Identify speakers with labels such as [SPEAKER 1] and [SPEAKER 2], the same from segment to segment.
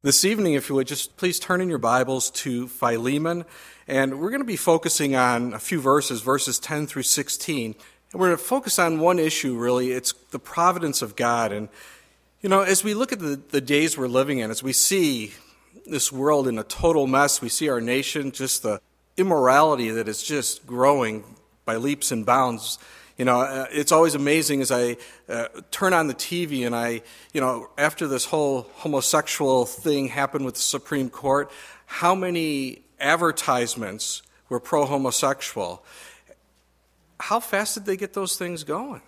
[SPEAKER 1] This evening, if you would, just please turn in your Bibles to Philemon, and we're going to be focusing on a few verses, verses 10 through 16. And we're going to focus on one issue, really. It's the providence of God. And, you know, as we look at the, the days we're living in, as we see this world in a total mess, we see our nation, just the immorality that is just growing by leaps and bounds. You know, uh, it's always amazing as I uh, turn on the TV and I, you know, after this whole homosexual thing happened with the Supreme Court, how many advertisements were pro homosexual. How fast did they get those things going?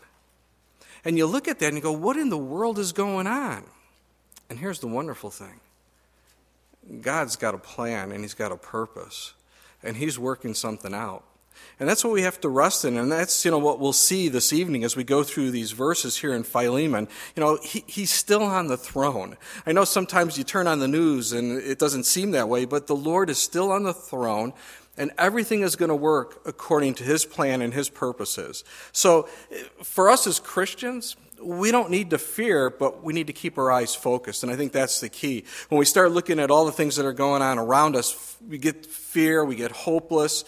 [SPEAKER 1] And you look at that and you go, what in the world is going on? And here's the wonderful thing God's got a plan and He's got a purpose, and He's working something out. And that's what we have to rest in. And that's, you know, what we'll see this evening as we go through these verses here in Philemon. You know, he, he's still on the throne. I know sometimes you turn on the news and it doesn't seem that way, but the Lord is still on the throne and everything is going to work according to his plan and his purposes. So for us as Christians, we don't need to fear, but we need to keep our eyes focused. And I think that's the key. When we start looking at all the things that are going on around us, we get fear, we get hopeless.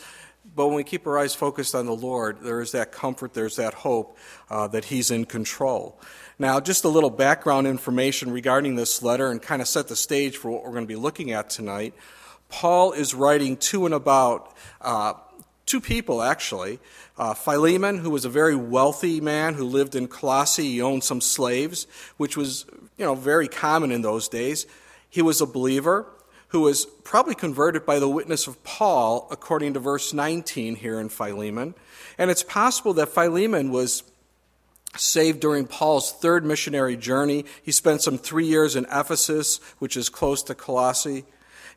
[SPEAKER 1] But when we keep our eyes focused on the Lord, there is that comfort, there's that hope uh, that He's in control. Now, just a little background information regarding this letter and kind of set the stage for what we're going to be looking at tonight. Paul is writing to and about uh, two people, actually. Uh, Philemon, who was a very wealthy man who lived in Colossae, he owned some slaves, which was you know very common in those days. He was a believer who was probably converted by the witness of Paul, according to verse 19 here in Philemon. And it's possible that Philemon was saved during Paul's third missionary journey. He spent some three years in Ephesus, which is close to Colossae.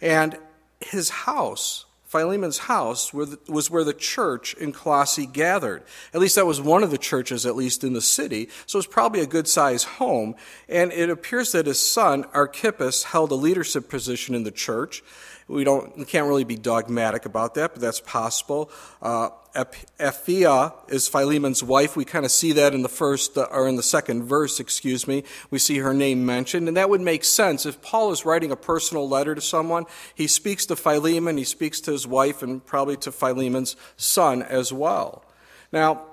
[SPEAKER 1] And his house Philemon's house was where the church in Colossae gathered. At least that was one of the churches, at least in the city. So it was probably a good sized home. And it appears that his son, Archippus, held a leadership position in the church. We don't, we can't really be dogmatic about that, but that's possible. Uh, Apphia is Philemon's wife. We kind of see that in the first, uh, or in the second verse, excuse me. We see her name mentioned, and that would make sense. If Paul is writing a personal letter to someone, he speaks to Philemon, he speaks to his wife, and probably to Philemon's son as well. Now,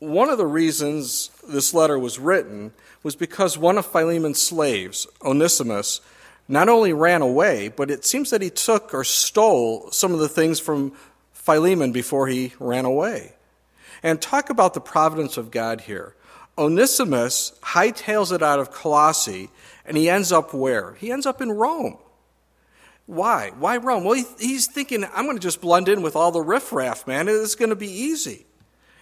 [SPEAKER 1] one of the reasons this letter was written was because one of Philemon's slaves, Onesimus, not only ran away, but it seems that he took or stole some of the things from Philemon before he ran away. And talk about the providence of God here. Onesimus hightails it out of Colossae, and he ends up where? He ends up in Rome. Why? Why Rome? Well, he's thinking, I'm going to just blend in with all the riffraff, man. It's going to be easy.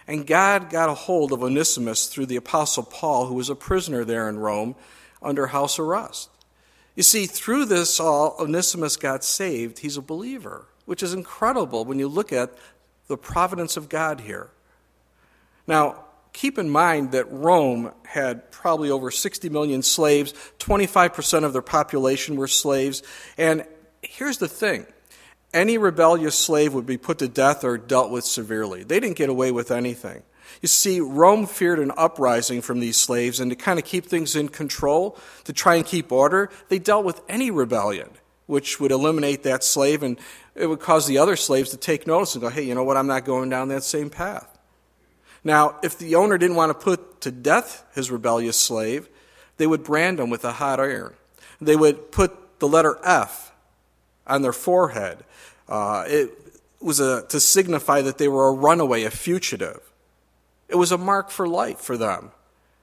[SPEAKER 1] And God got a hold of Onesimus through the Apostle Paul, who was a prisoner there in Rome under house arrest. You see, through this all, Onesimus got saved. He's a believer, which is incredible when you look at the providence of God here. Now, keep in mind that Rome had probably over 60 million slaves, 25% of their population were slaves. And here's the thing any rebellious slave would be put to death or dealt with severely. They didn't get away with anything. You see, Rome feared an uprising from these slaves, and to kind of keep things in control, to try and keep order, they dealt with any rebellion, which would eliminate that slave, and it would cause the other slaves to take notice and go, hey, you know what, I'm not going down that same path. Now, if the owner didn't want to put to death his rebellious slave, they would brand him with a hot iron. They would put the letter F on their forehead. Uh, it was a, to signify that they were a runaway, a fugitive. It was a mark for life for them.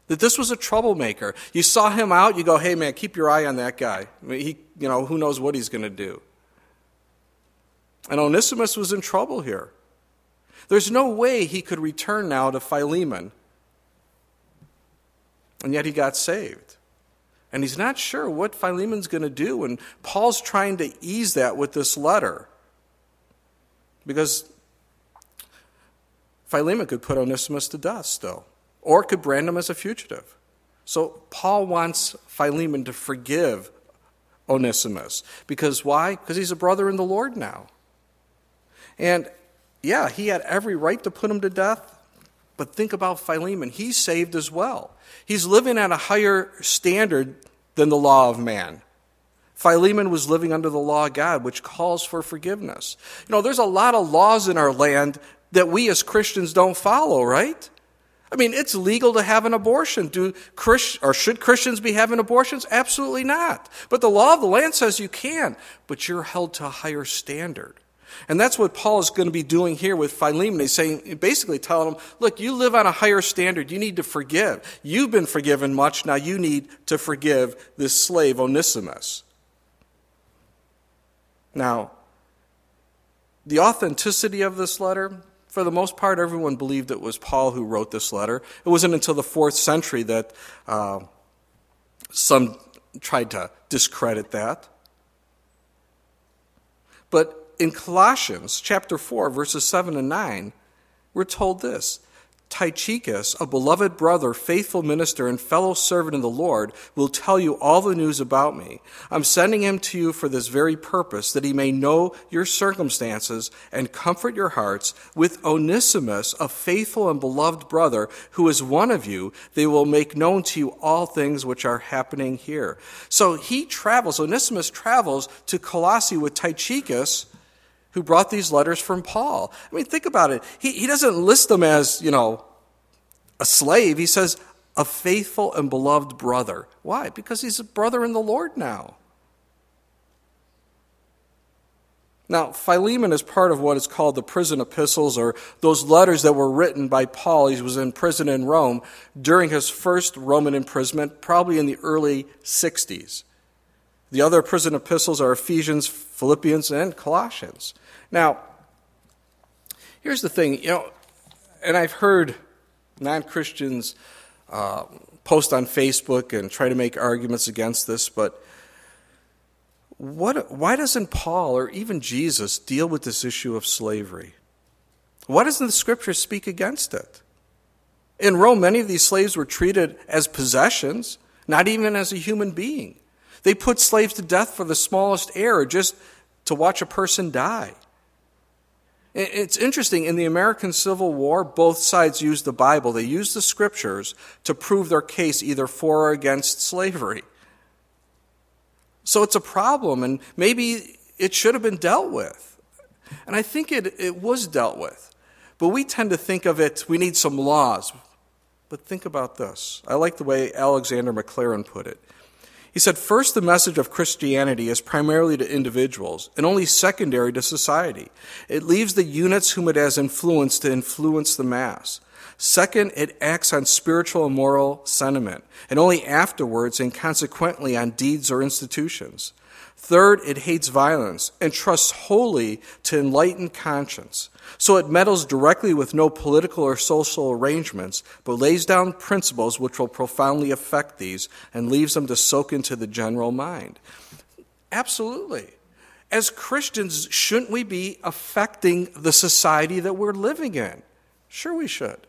[SPEAKER 1] That this was a troublemaker. You saw him out, you go, hey man, keep your eye on that guy. I mean, he, you know, who knows what he's going to do. And Onesimus was in trouble here. There's no way he could return now to Philemon. And yet he got saved. And he's not sure what Philemon's going to do. And Paul's trying to ease that with this letter. Because Philemon could put Onesimus to death still, or could brand him as a fugitive. So Paul wants Philemon to forgive Onesimus. Because why? Because he's a brother in the Lord now. And yeah, he had every right to put him to death, but think about Philemon. He's saved as well. He's living at a higher standard than the law of man. Philemon was living under the law of God, which calls for forgiveness. You know, there's a lot of laws in our land that we as Christians don't follow, right? I mean, it's legal to have an abortion. Do Christ, or should Christians be having abortions? Absolutely not. But the law of the land says you can, but you're held to a higher standard. And that's what Paul is going to be doing here with Philemon. He's saying, basically telling him, look, you live on a higher standard. You need to forgive. You've been forgiven much. Now you need to forgive this slave, Onesimus. Now, the authenticity of this letter, for the most part, everyone believed it was Paul who wrote this letter. It wasn't until the fourth century that uh, some tried to discredit that. But in Colossians chapter 4, verses 7 and 9, we're told this Tychicus, a beloved brother, faithful minister, and fellow servant in the Lord, will tell you all the news about me. I'm sending him to you for this very purpose, that he may know your circumstances and comfort your hearts. With Onesimus, a faithful and beloved brother, who is one of you, they will make known to you all things which are happening here. So he travels, Onesimus travels to Colossae with Tychicus who brought these letters from Paul. I mean, think about it. He, he doesn't list them as, you know, a slave. He says, a faithful and beloved brother. Why? Because he's a brother in the Lord now. Now, Philemon is part of what is called the prison epistles, or those letters that were written by Paul. He was in prison in Rome during his first Roman imprisonment, probably in the early 60s. The other prison epistles are Ephesians, Philippians, and Colossians. Now, here's the thing, you know, and I've heard non Christians uh, post on Facebook and try to make arguments against this, but what, why doesn't Paul or even Jesus deal with this issue of slavery? Why doesn't the scripture speak against it? In Rome, many of these slaves were treated as possessions, not even as a human being. They put slaves to death for the smallest error, just to watch a person die. It's interesting, in the American Civil War, both sides used the Bible. They used the scriptures to prove their case either for or against slavery. So it's a problem, and maybe it should have been dealt with. And I think it, it was dealt with. But we tend to think of it, we need some laws. But think about this. I like the way Alexander Maclaren put it. He said, first, the message of Christianity is primarily to individuals and only secondary to society. It leaves the units whom it has influenced to influence the mass. Second, it acts on spiritual and moral sentiment, and only afterwards and consequently on deeds or institutions. Third, it hates violence and trusts wholly to enlightened conscience. So it meddles directly with no political or social arrangements, but lays down principles which will profoundly affect these and leaves them to soak into the general mind. Absolutely. As Christians, shouldn't we be affecting the society that we're living in? Sure, we should.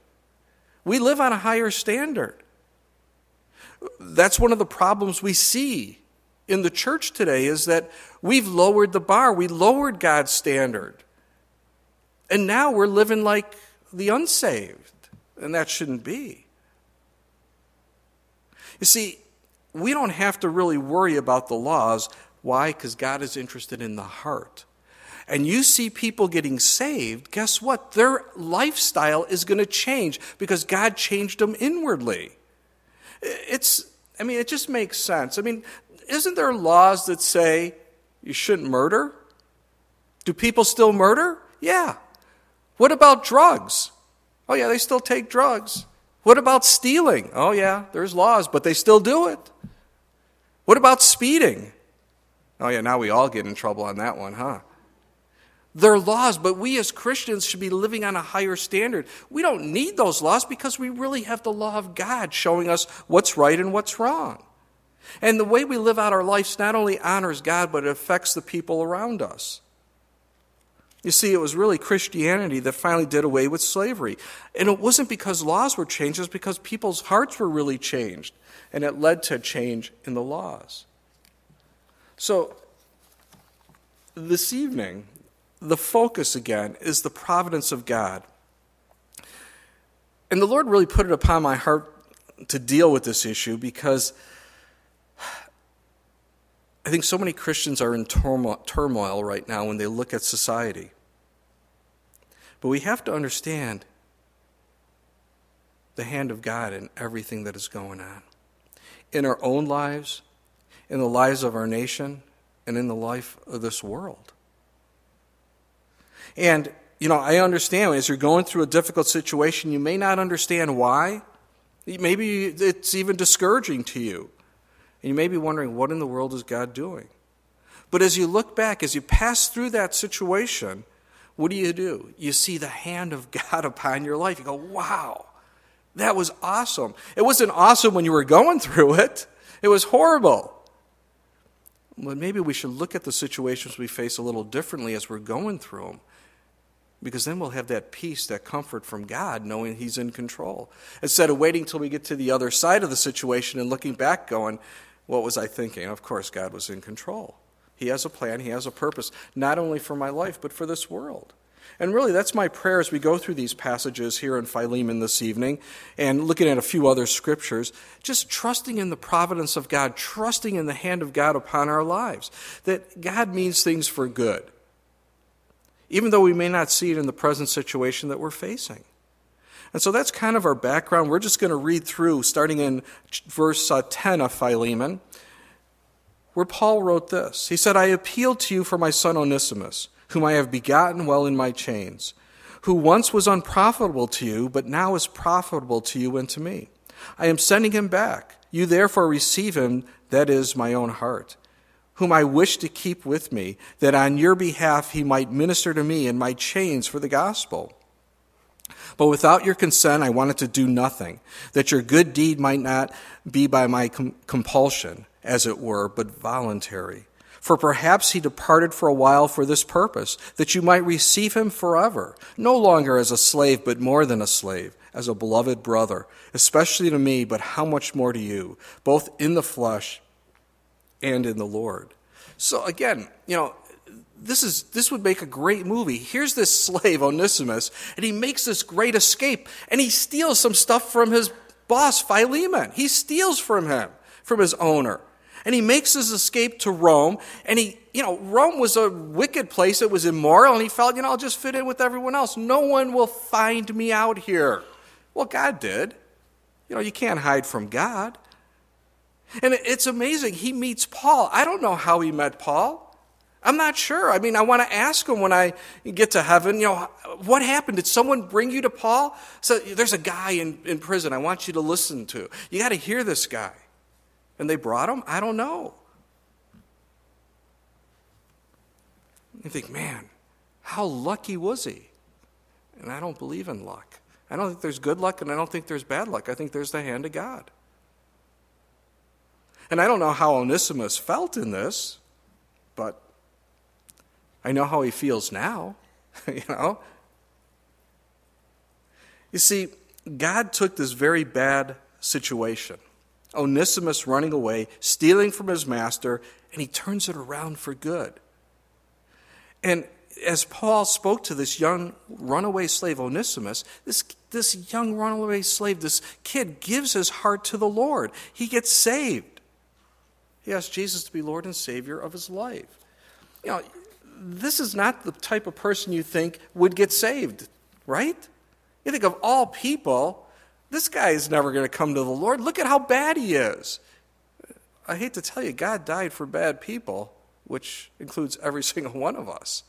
[SPEAKER 1] We live on a higher standard. That's one of the problems we see in the church today is that we've lowered the bar. We lowered God's standard. And now we're living like the unsaved, and that shouldn't be. You see, we don't have to really worry about the laws. Why? Because God is interested in the heart. And you see people getting saved, guess what? Their lifestyle is going to change because God changed them inwardly. It's, I mean, it just makes sense. I mean, isn't there laws that say you shouldn't murder? Do people still murder? Yeah. What about drugs? Oh, yeah, they still take drugs. What about stealing? Oh, yeah, there's laws, but they still do it. What about speeding? Oh, yeah, now we all get in trouble on that one, huh? There are laws, but we as Christians should be living on a higher standard. We don't need those laws because we really have the law of God showing us what's right and what's wrong. And the way we live out our lives not only honors God, but it affects the people around us. You see, it was really Christianity that finally did away with slavery. And it wasn't because laws were changed, it was because people's hearts were really changed. And it led to a change in the laws. So, this evening, the focus again is the providence of God. And the Lord really put it upon my heart to deal with this issue because I think so many Christians are in turmoil right now when they look at society. But we have to understand the hand of God in everything that is going on. In our own lives, in the lives of our nation, and in the life of this world. And, you know, I understand as you're going through a difficult situation, you may not understand why. Maybe it's even discouraging to you. And you may be wondering, what in the world is God doing? But as you look back, as you pass through that situation, what do you do? You see the hand of God upon your life. You go, wow, that was awesome. It wasn't awesome when you were going through it, it was horrible. But maybe we should look at the situations we face a little differently as we're going through them. Because then we'll have that peace, that comfort from God, knowing He's in control. Instead of waiting till we get to the other side of the situation and looking back, going, What was I thinking? Of course, God was in control. He has a plan, He has a purpose, not only for my life, but for this world. And really, that's my prayer as we go through these passages here in Philemon this evening and looking at a few other scriptures, just trusting in the providence of God, trusting in the hand of God upon our lives, that God means things for good, even though we may not see it in the present situation that we're facing. And so that's kind of our background. We're just going to read through, starting in verse uh, 10 of Philemon, where Paul wrote this. He said, I appeal to you for my son Onesimus whom I have begotten while in my chains, who once was unprofitable to you, but now is profitable to you and to me. I am sending him back. You therefore receive him, that is my own heart, whom I wish to keep with me, that on your behalf he might minister to me in my chains for the gospel. But without your consent, I wanted to do nothing, that your good deed might not be by my com- compulsion, as it were, but voluntary. For perhaps he departed for a while for this purpose, that you might receive him forever, no longer as a slave, but more than a slave, as a beloved brother, especially to me, but how much more to you, both in the flesh and in the Lord. So again, you know, this is this would make a great movie. Here's this slave Onesimus, and he makes this great escape, and he steals some stuff from his boss Philemon. He steals from him, from his owner. And he makes his escape to Rome. And he, you know, Rome was a wicked place. It was immoral. And he felt, you know, I'll just fit in with everyone else. No one will find me out here. Well, God did. You know, you can't hide from God. And it's amazing. He meets Paul. I don't know how he met Paul. I'm not sure. I mean, I want to ask him when I get to heaven, you know, what happened? Did someone bring you to Paul? So there's a guy in, in prison I want you to listen to. You got to hear this guy and they brought him? I don't know. You think, man, how lucky was he? And I don't believe in luck. I don't think there's good luck and I don't think there's bad luck. I think there's the hand of God. And I don't know how Onesimus felt in this, but I know how he feels now, you know? You see, God took this very bad situation Onesimus running away, stealing from his master, and he turns it around for good. And as Paul spoke to this young runaway slave, Onesimus, this, this young runaway slave, this kid, gives his heart to the Lord. He gets saved. He asks Jesus to be Lord and Savior of his life. You know, this is not the type of person you think would get saved, right? You think of all people, this guy is never going to come to the Lord. Look at how bad he is. I hate to tell you, God died for bad people, which includes every single one of us.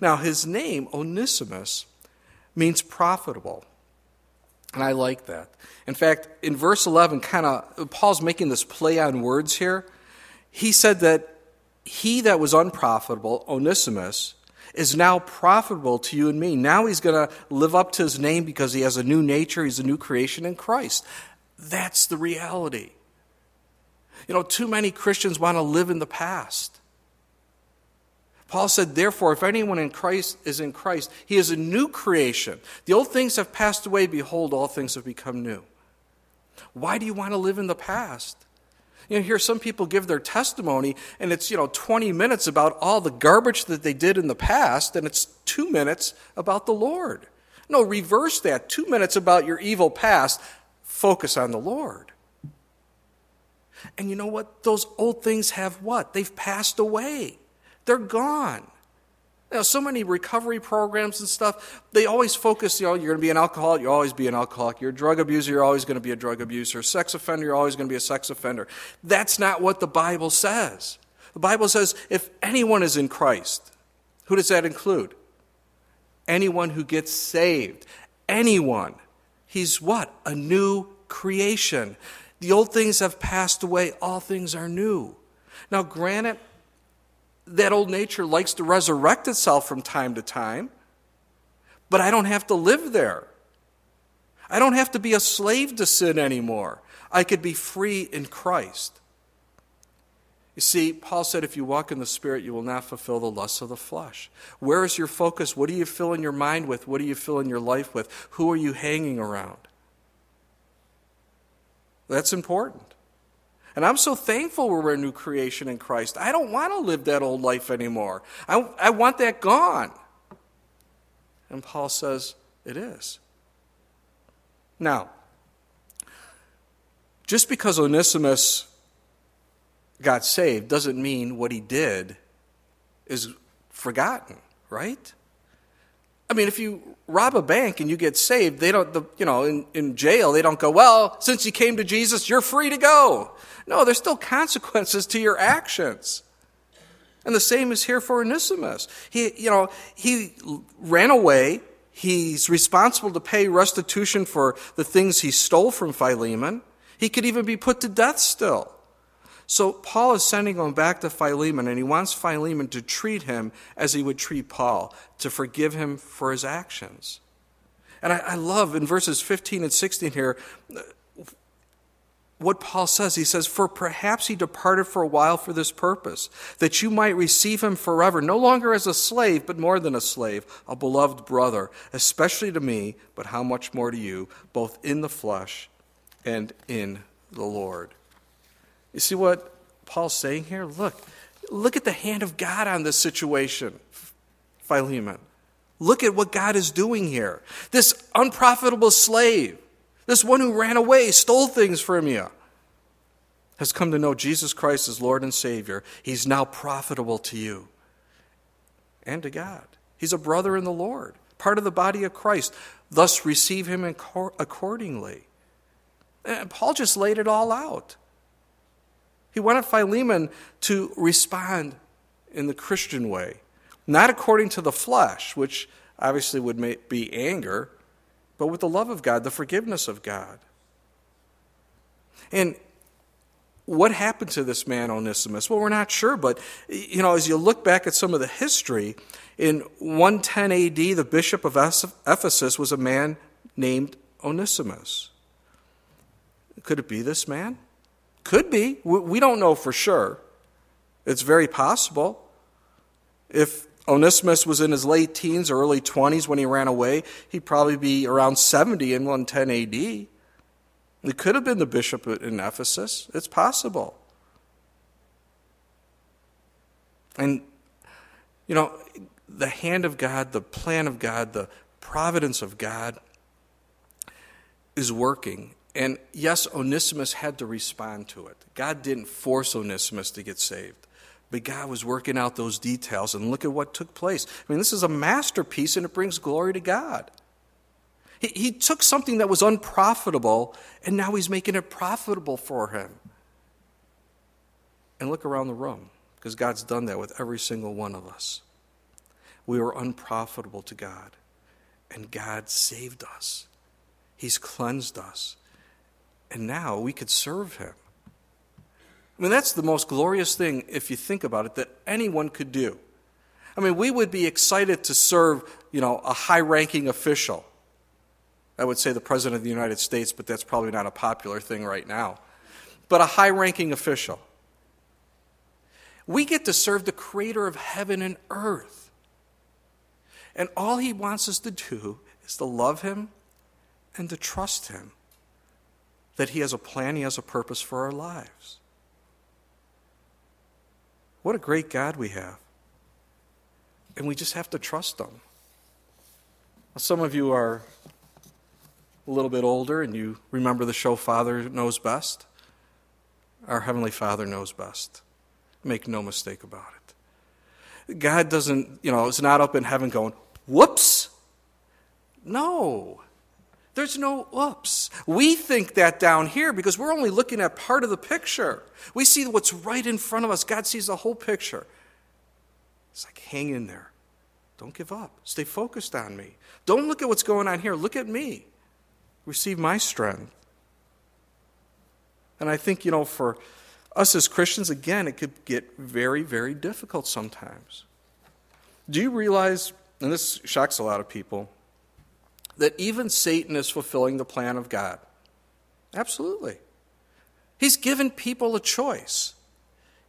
[SPEAKER 1] Now, his name, Onesimus, means profitable. And I like that. In fact, in verse 11, kind of, Paul's making this play on words here. He said that he that was unprofitable, Onesimus, is now profitable to you and me. Now he's going to live up to his name because he has a new nature, he's a new creation in Christ. That's the reality. You know, too many Christians want to live in the past. Paul said, Therefore, if anyone in Christ is in Christ, he is a new creation. The old things have passed away, behold, all things have become new. Why do you want to live in the past? You know, hear some people give their testimony, and it's, you know, 20 minutes about all the garbage that they did in the past, and it's two minutes about the Lord. No, reverse that. Two minutes about your evil past, focus on the Lord. And you know what? Those old things have what? They've passed away. They're gone. You know, so many recovery programs and stuff, they always focus, you know, you're going to be an alcoholic, you'll always be an alcoholic. You're a drug abuser, you're always going to be a drug abuser. Sex offender, you're always going to be a sex offender. That's not what the Bible says. The Bible says if anyone is in Christ, who does that include? Anyone who gets saved. Anyone. He's what? A new creation. The old things have passed away, all things are new. Now, granted, that old nature likes to resurrect itself from time to time, but I don't have to live there. I don't have to be a slave to sin anymore. I could be free in Christ. You see, Paul said, if you walk in the Spirit, you will not fulfill the lusts of the flesh. Where is your focus? What are you filling your mind with? What are you filling your life with? Who are you hanging around? That's important. And I'm so thankful we're a new creation in Christ. I don't want to live that old life anymore. I, I want that gone. And Paul says, it is. Now, just because Onesimus got saved doesn't mean what he did is forgotten, right? I mean, if you rob a bank and you get saved, they don't, the, you know, in, in jail, they don't go, well, since you came to Jesus, you're free to go. No, there's still consequences to your actions. And the same is here for Onesimus. He, you know, he ran away. He's responsible to pay restitution for the things he stole from Philemon. He could even be put to death still. So Paul is sending him back to Philemon, and he wants Philemon to treat him as he would treat Paul, to forgive him for his actions. And I, I love in verses 15 and 16 here uh, what Paul says. He says, For perhaps he departed for a while for this purpose, that you might receive him forever, no longer as a slave, but more than a slave, a beloved brother, especially to me, but how much more to you, both in the flesh and in the Lord. You see what Paul's saying here? Look, look at the hand of God on this situation, Philemon. Look at what God is doing here. This unprofitable slave, this one who ran away, stole things from you, has come to know Jesus Christ as Lord and Savior. He's now profitable to you and to God. He's a brother in the Lord, part of the body of Christ. Thus, receive him accordingly. And Paul just laid it all out. He wanted Philemon to respond in the Christian way, not according to the flesh, which obviously would be anger, but with the love of God, the forgiveness of God. And what happened to this man Onesimus? Well, we're not sure, but you know, as you look back at some of the history, in 110 AD, the bishop of Ephesus was a man named Onesimus. Could it be this man? Could be. We don't know for sure. It's very possible. If Onesimus was in his late teens or early 20s when he ran away, he'd probably be around 70 in 110 AD. It could have been the bishop in Ephesus. It's possible. And, you know, the hand of God, the plan of God, the providence of God is working. And yes, Onesimus had to respond to it. God didn't force Onesimus to get saved, but God was working out those details. And look at what took place. I mean, this is a masterpiece and it brings glory to God. He, he took something that was unprofitable and now he's making it profitable for him. And look around the room because God's done that with every single one of us. We were unprofitable to God, and God saved us. He's cleansed us and now we could serve him. I mean, that's the most glorious thing, if you think about it, that anyone could do. I mean, we would be excited to serve, you know, a high ranking official. I would say the President of the United States, but that's probably not a popular thing right now. But a high ranking official. We get to serve the Creator of heaven and earth. And all He wants us to do is to love Him and to trust Him that He has a plan, He has a purpose for our lives. What a great God we have. And we just have to trust Him. Some of you are a little bit older and you remember the show Father Knows Best. Our Heavenly Father knows best. Make no mistake about it. God doesn't, you know, is not up in heaven going, whoops. No. There's no whoops. We think that down here because we're only looking at part of the picture. We see what's right in front of us. God sees the whole picture. It's like, hang in there. Don't give up. Stay focused on me. Don't look at what's going on here. Look at me. Receive my strength. And I think, you know, for us as Christians, again, it could get very, very difficult sometimes. Do you realize, and this shocks a lot of people, that even Satan is fulfilling the plan of God? Absolutely. He's given people a choice.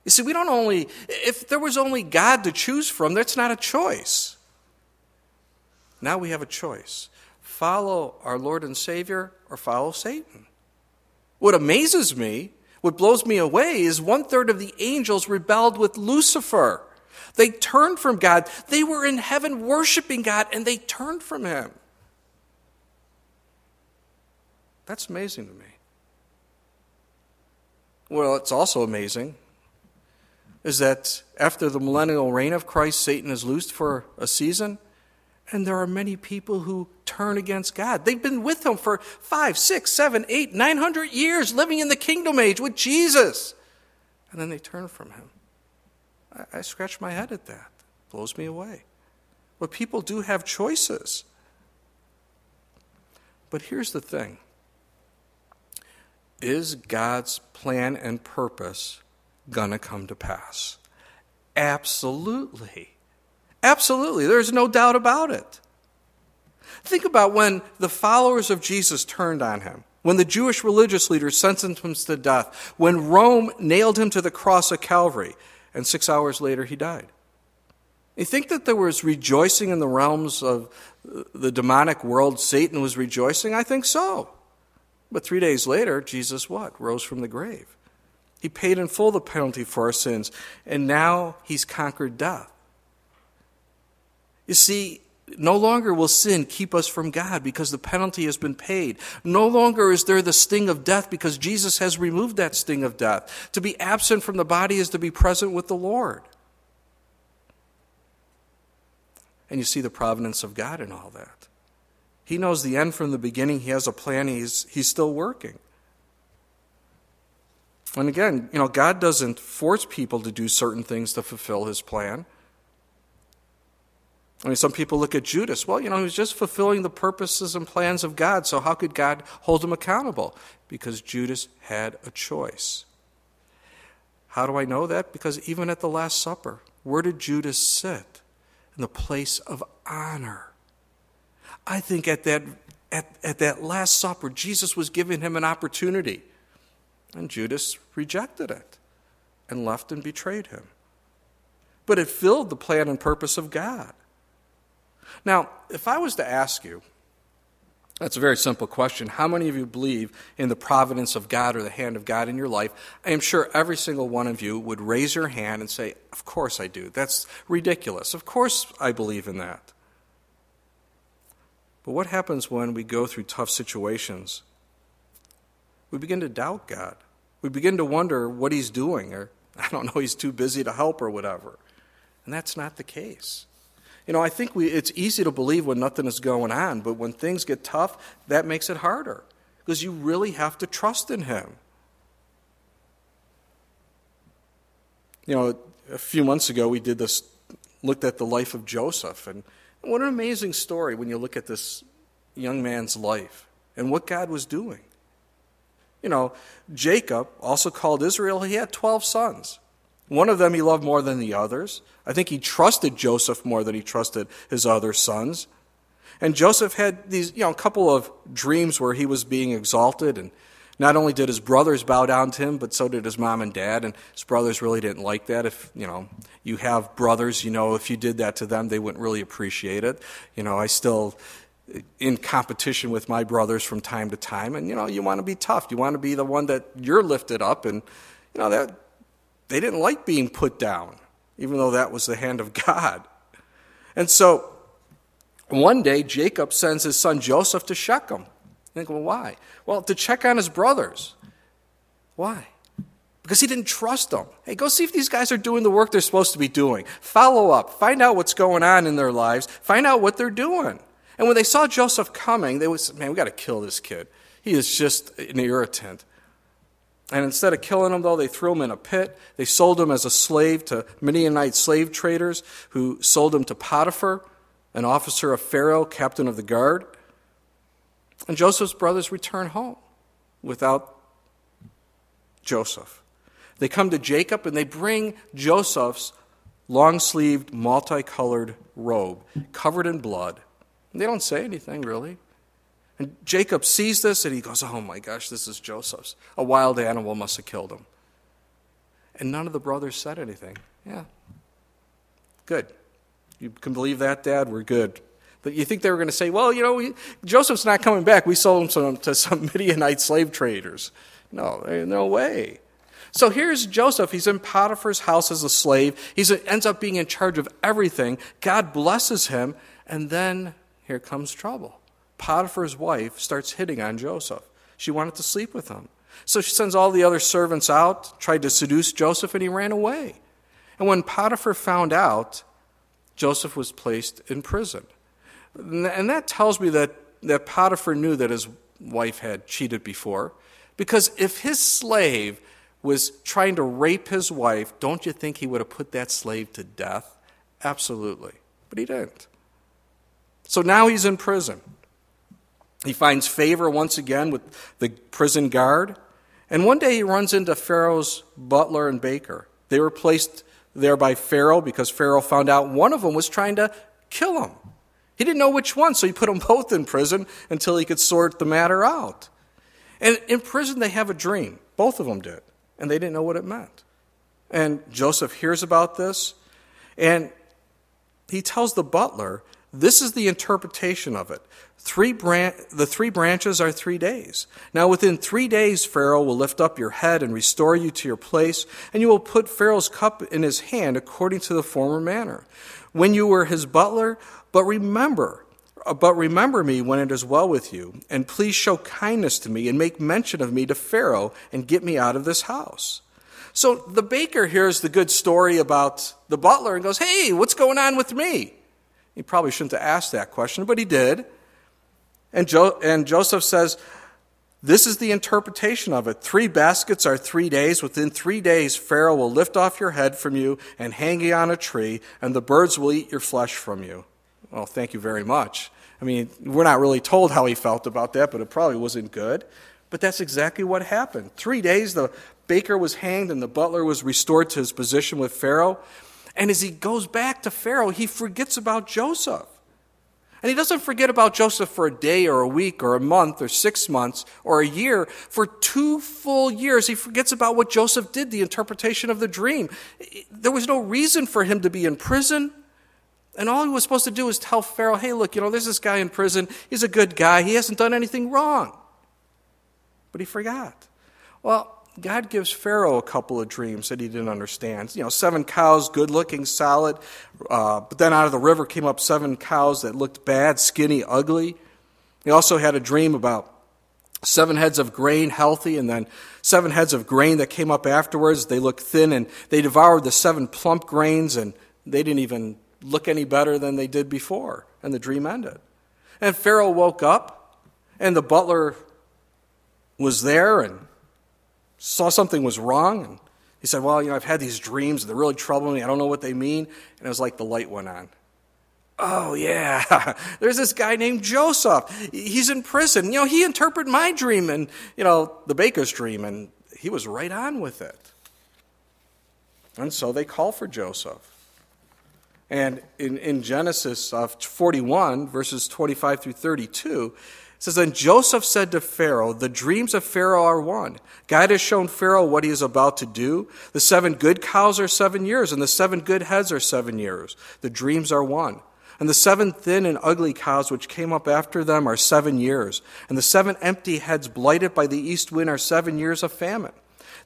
[SPEAKER 1] You see, we don't only, if there was only God to choose from, that's not a choice. Now we have a choice follow our Lord and Savior or follow Satan. What amazes me, what blows me away, is one third of the angels rebelled with Lucifer. They turned from God. They were in heaven worshiping God and they turned from Him. That's amazing to me. Well, it's also amazing is that after the millennial reign of Christ, Satan is loosed for a season, and there are many people who turn against God. They've been with him for five, six, seven, eight, nine hundred years, living in the kingdom age with Jesus. And then they turn from him. I, I scratch my head at that. It blows me away. But people do have choices. But here's the thing Is God's plan and purpose going to come to pass? Absolutely. Absolutely. There's no doubt about it. Think about when the followers of Jesus turned on him, when the Jewish religious leaders sentenced him to death, when Rome nailed him to the cross of Calvary, and six hours later he died. You think that there was rejoicing in the realms of the demonic world? Satan was rejoicing? I think so. But three days later, Jesus what? Rose from the grave. He paid in full the penalty for our sins, and now he's conquered death. You see, no longer will sin keep us from God because the penalty has been paid. No longer is there the sting of death because Jesus has removed that sting of death. To be absent from the body is to be present with the Lord. And you see the providence of God in all that. He knows the end from the beginning. He has a plan. He's, he's still working. And again, you know, God doesn't force people to do certain things to fulfill his plan. I mean, some people look at Judas. Well, you know, he was just fulfilling the purposes and plans of God, so how could God hold him accountable? Because Judas had a choice. How do I know that? Because even at the Last Supper, where did Judas sit? In the place of honor. I think at that, at, at that Last Supper, Jesus was giving him an opportunity, and Judas rejected it and left and betrayed him. But it filled the plan and purpose of God. Now, if I was to ask you, that's a very simple question. How many of you believe in the providence of God or the hand of God in your life? I am sure every single one of you would raise your hand and say, Of course I do. That's ridiculous. Of course I believe in that. But what happens when we go through tough situations? We begin to doubt God. We begin to wonder what He's doing, or I don't know, He's too busy to help, or whatever. And that's not the case. You know, I think we, it's easy to believe when nothing is going on, but when things get tough, that makes it harder because you really have to trust in Him. You know, a few months ago, we did this, looked at the life of Joseph, and what an amazing story when you look at this young man's life and what God was doing. You know, Jacob, also called Israel, he had 12 sons. One of them he loved more than the others. I think he trusted Joseph more than he trusted his other sons. And Joseph had these, you know, a couple of dreams where he was being exalted and not only did his brothers bow down to him, but so did his mom and dad, and his brothers really didn't like that. If, you know, you have brothers, you know, if you did that to them, they wouldn't really appreciate it. You know, I still in competition with my brothers from time to time, and you know, you want to be tough. You want to be the one that you're lifted up, and you know that they didn't like being put down, even though that was the hand of God. And so one day, Jacob sends his son Joseph to Shechem. Think, well, why? Well, to check on his brothers. Why? because he didn't trust them. Hey, go see if these guys are doing the work they're supposed to be doing. Follow up, find out what's going on in their lives, find out what they're doing. And when they saw Joseph coming, they say, Man, we got to kill this kid. He is just an irritant. And instead of killing him, though, they threw him in a pit. They sold him as a slave to Midianite slave traders who sold him to Potiphar, an officer of Pharaoh, captain of the guard. And Joseph's brothers return home without Joseph. They come to Jacob and they bring Joseph's long sleeved, multicolored robe covered in blood. They don't say anything really. And Jacob sees this and he goes, Oh my gosh, this is Joseph's. A wild animal must have killed him. And none of the brothers said anything. Yeah. Good. You can believe that, Dad? We're good. But you think they were going to say, well, you know, we, Joseph's not coming back. We sold him to some Midianite slave traders. No, no way. So here's Joseph. He's in Potiphar's house as a slave. He ends up being in charge of everything. God blesses him. And then here comes trouble. Potiphar's wife starts hitting on Joseph. She wanted to sleep with him. So she sends all the other servants out, tried to seduce Joseph, and he ran away. And when Potiphar found out, Joseph was placed in prison. And that tells me that, that Potiphar knew that his wife had cheated before. Because if his slave was trying to rape his wife, don't you think he would have put that slave to death? Absolutely. But he didn't. So now he's in prison. He finds favor once again with the prison guard. And one day he runs into Pharaoh's butler and baker. They were placed there by Pharaoh because Pharaoh found out one of them was trying to kill him. He didn't know which one, so he put them both in prison until he could sort the matter out. And in prison, they have a dream. Both of them did. And they didn't know what it meant. And Joseph hears about this, and he tells the butler, This is the interpretation of it. Three bran- the three branches are three days. Now, within three days, Pharaoh will lift up your head and restore you to your place, and you will put Pharaoh's cup in his hand according to the former manner. When you were his butler, but remember, but remember me when it is well with you, and please show kindness to me and make mention of me to Pharaoh and get me out of this house. So the baker hears the good story about the butler and goes, Hey, what's going on with me? He probably shouldn't have asked that question, but he did. And, jo- and Joseph says, This is the interpretation of it. Three baskets are three days. Within three days, Pharaoh will lift off your head from you and hang you on a tree, and the birds will eat your flesh from you. Well, thank you very much. I mean, we're not really told how he felt about that, but it probably wasn't good. But that's exactly what happened. Three days, the baker was hanged and the butler was restored to his position with Pharaoh. And as he goes back to Pharaoh, he forgets about Joseph. And he doesn't forget about Joseph for a day or a week or a month or six months or a year. For two full years, he forgets about what Joseph did, the interpretation of the dream. There was no reason for him to be in prison. And all he was supposed to do was tell Pharaoh, hey, look, you know, there's this guy in prison. He's a good guy. He hasn't done anything wrong. But he forgot. Well, God gives Pharaoh a couple of dreams that he didn't understand. You know, seven cows, good looking, solid. Uh, but then out of the river came up seven cows that looked bad, skinny, ugly. He also had a dream about seven heads of grain, healthy, and then seven heads of grain that came up afterwards. They looked thin, and they devoured the seven plump grains, and they didn't even look any better than they did before. And the dream ended. And Pharaoh woke up, and the butler was there and saw something was wrong. And he said, Well, you know, I've had these dreams, they're really troubling me. I don't know what they mean. And it was like the light went on. Oh, yeah. There's this guy named Joseph. He's in prison. You know, he interpreted my dream and, you know, the baker's dream, and he was right on with it. And so they call for Joseph. And in, in Genesis uh, 41, verses 25 through 32, it says, Then Joseph said to Pharaoh, The dreams of Pharaoh are one. God has shown Pharaoh what he is about to do. The seven good cows are seven years, and the seven good heads are seven years. The dreams are one. And the seven thin and ugly cows which came up after them are seven years. And the seven empty heads blighted by the east wind are seven years of famine.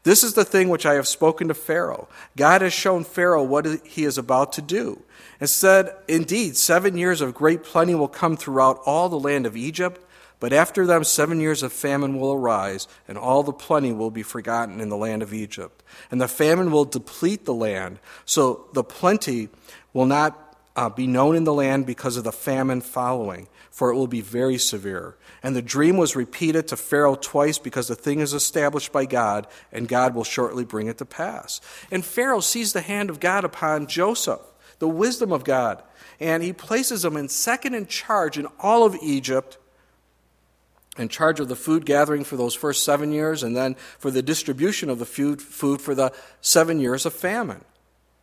[SPEAKER 1] This is the thing which I have spoken to Pharaoh. God has shown Pharaoh what he is about to do and said, Indeed, seven years of great plenty will come throughout all the land of Egypt, But after them, seven years of famine will arise, and all the plenty will be forgotten in the land of Egypt. And the famine will deplete the land, so the plenty will not uh, be known in the land because of the famine following, for it will be very severe. And the dream was repeated to Pharaoh twice because the thing is established by God, and God will shortly bring it to pass. And Pharaoh sees the hand of God upon Joseph, the wisdom of God, and he places him in second in charge in all of Egypt in charge of the food gathering for those first seven years, and then for the distribution of the food, food for the seven years of famine.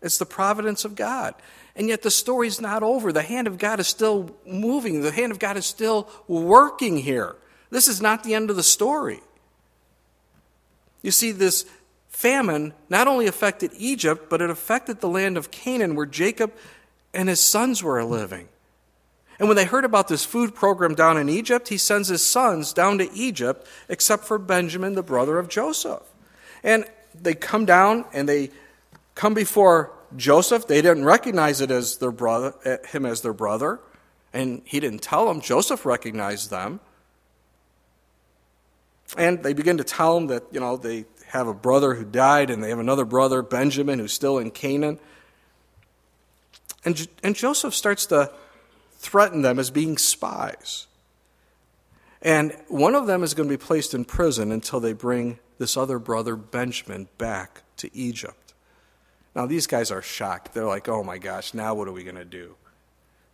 [SPEAKER 1] It's the providence of God. And yet the story's not over. The hand of God is still moving, the hand of God is still working here. This is not the end of the story. You see, this famine not only affected Egypt, but it affected the land of Canaan where Jacob and his sons were living. And when they heard about this food program down in Egypt, he sends his sons down to Egypt, except for Benjamin, the brother of Joseph. And they come down and they come before Joseph. They didn't recognize it as their brother, eh, him as their brother, and he didn't tell them. Joseph recognized them. And they begin to tell him that, you know, they have a brother who died and they have another brother, Benjamin, who's still in Canaan. And, and Joseph starts to threaten them as being spies. And one of them is going to be placed in prison until they bring this other brother, Benjamin, back to Egypt. Now, these guys are shocked. They're like, oh my gosh, now what are we going to do?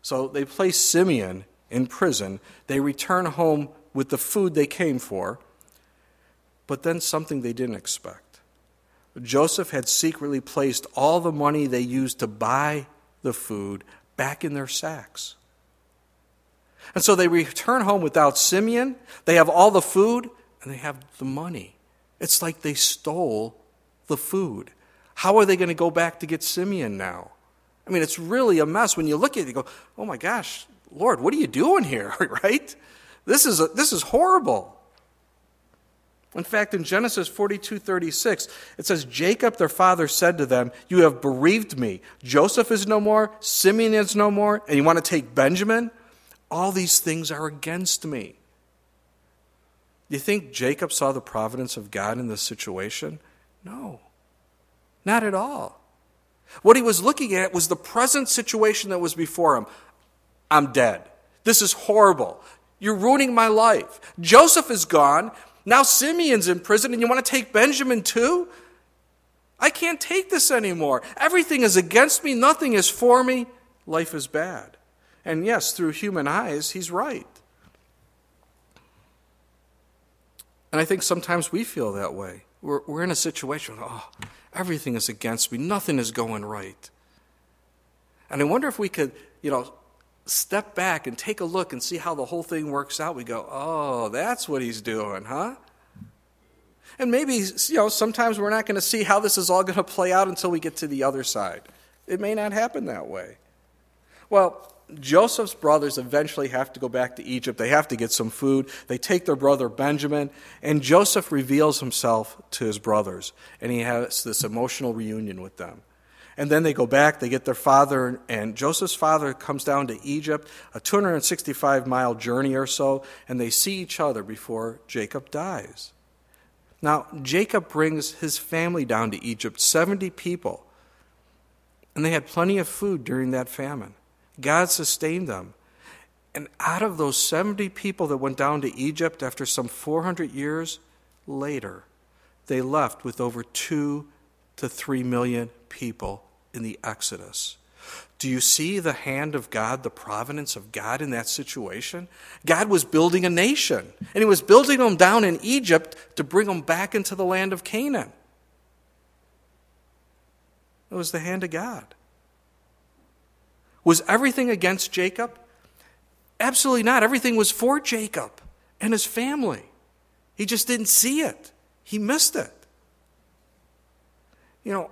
[SPEAKER 1] So they place Simeon in prison. They return home with the food they came for, but then something they didn't expect. Joseph had secretly placed all the money they used to buy the food back in their sacks. And so they return home without Simeon. They have all the food and they have the money. It's like they stole the food. How are they going to go back to get Simeon now? I mean, it's really a mess. When you look at it, you go, oh my gosh, Lord, what are you doing here, right? This is, a, this is horrible. In fact, in Genesis 42 36, it says, Jacob, their father, said to them, You have bereaved me. Joseph is no more, Simeon is no more, and you want to take Benjamin? All these things are against me. Do you think Jacob saw the providence of God in this situation? No, not at all. What he was looking at was the present situation that was before him. I'm dead. This is horrible. You're ruining my life. Joseph is gone. Now Simeon's in prison, and you want to take Benjamin too? I can't take this anymore. Everything is against me, nothing is for me. Life is bad. And yes, through human eyes, he's right. And I think sometimes we feel that way. We're, we're in a situation, oh, everything is against me, nothing is going right. And I wonder if we could, you know, step back and take a look and see how the whole thing works out. We go, oh, that's what he's doing, huh? And maybe, you know, sometimes we're not going to see how this is all going to play out until we get to the other side. It may not happen that way. Well, Joseph's brothers eventually have to go back to Egypt. They have to get some food. They take their brother Benjamin, and Joseph reveals himself to his brothers, and he has this emotional reunion with them. And then they go back, they get their father, and Joseph's father comes down to Egypt, a 265 mile journey or so, and they see each other before Jacob dies. Now, Jacob brings his family down to Egypt, 70 people, and they had plenty of food during that famine. God sustained them. And out of those 70 people that went down to Egypt after some 400 years later, they left with over 2 to 3 million people in the Exodus. Do you see the hand of God, the providence of God in that situation? God was building a nation, and He was building them down in Egypt to bring them back into the land of Canaan. It was the hand of God. Was everything against Jacob? Absolutely not. Everything was for Jacob and his family. He just didn't see it, he missed it. You know,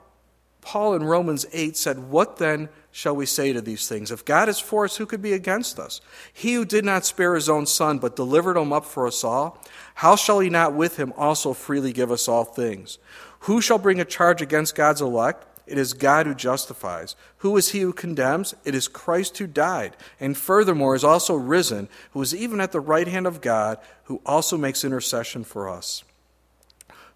[SPEAKER 1] Paul in Romans 8 said, What then shall we say to these things? If God is for us, who could be against us? He who did not spare his own son, but delivered him up for us all, how shall he not with him also freely give us all things? Who shall bring a charge against God's elect? It is God who justifies. Who is he who condemns? It is Christ who died, and furthermore is also risen, who is even at the right hand of God, who also makes intercession for us.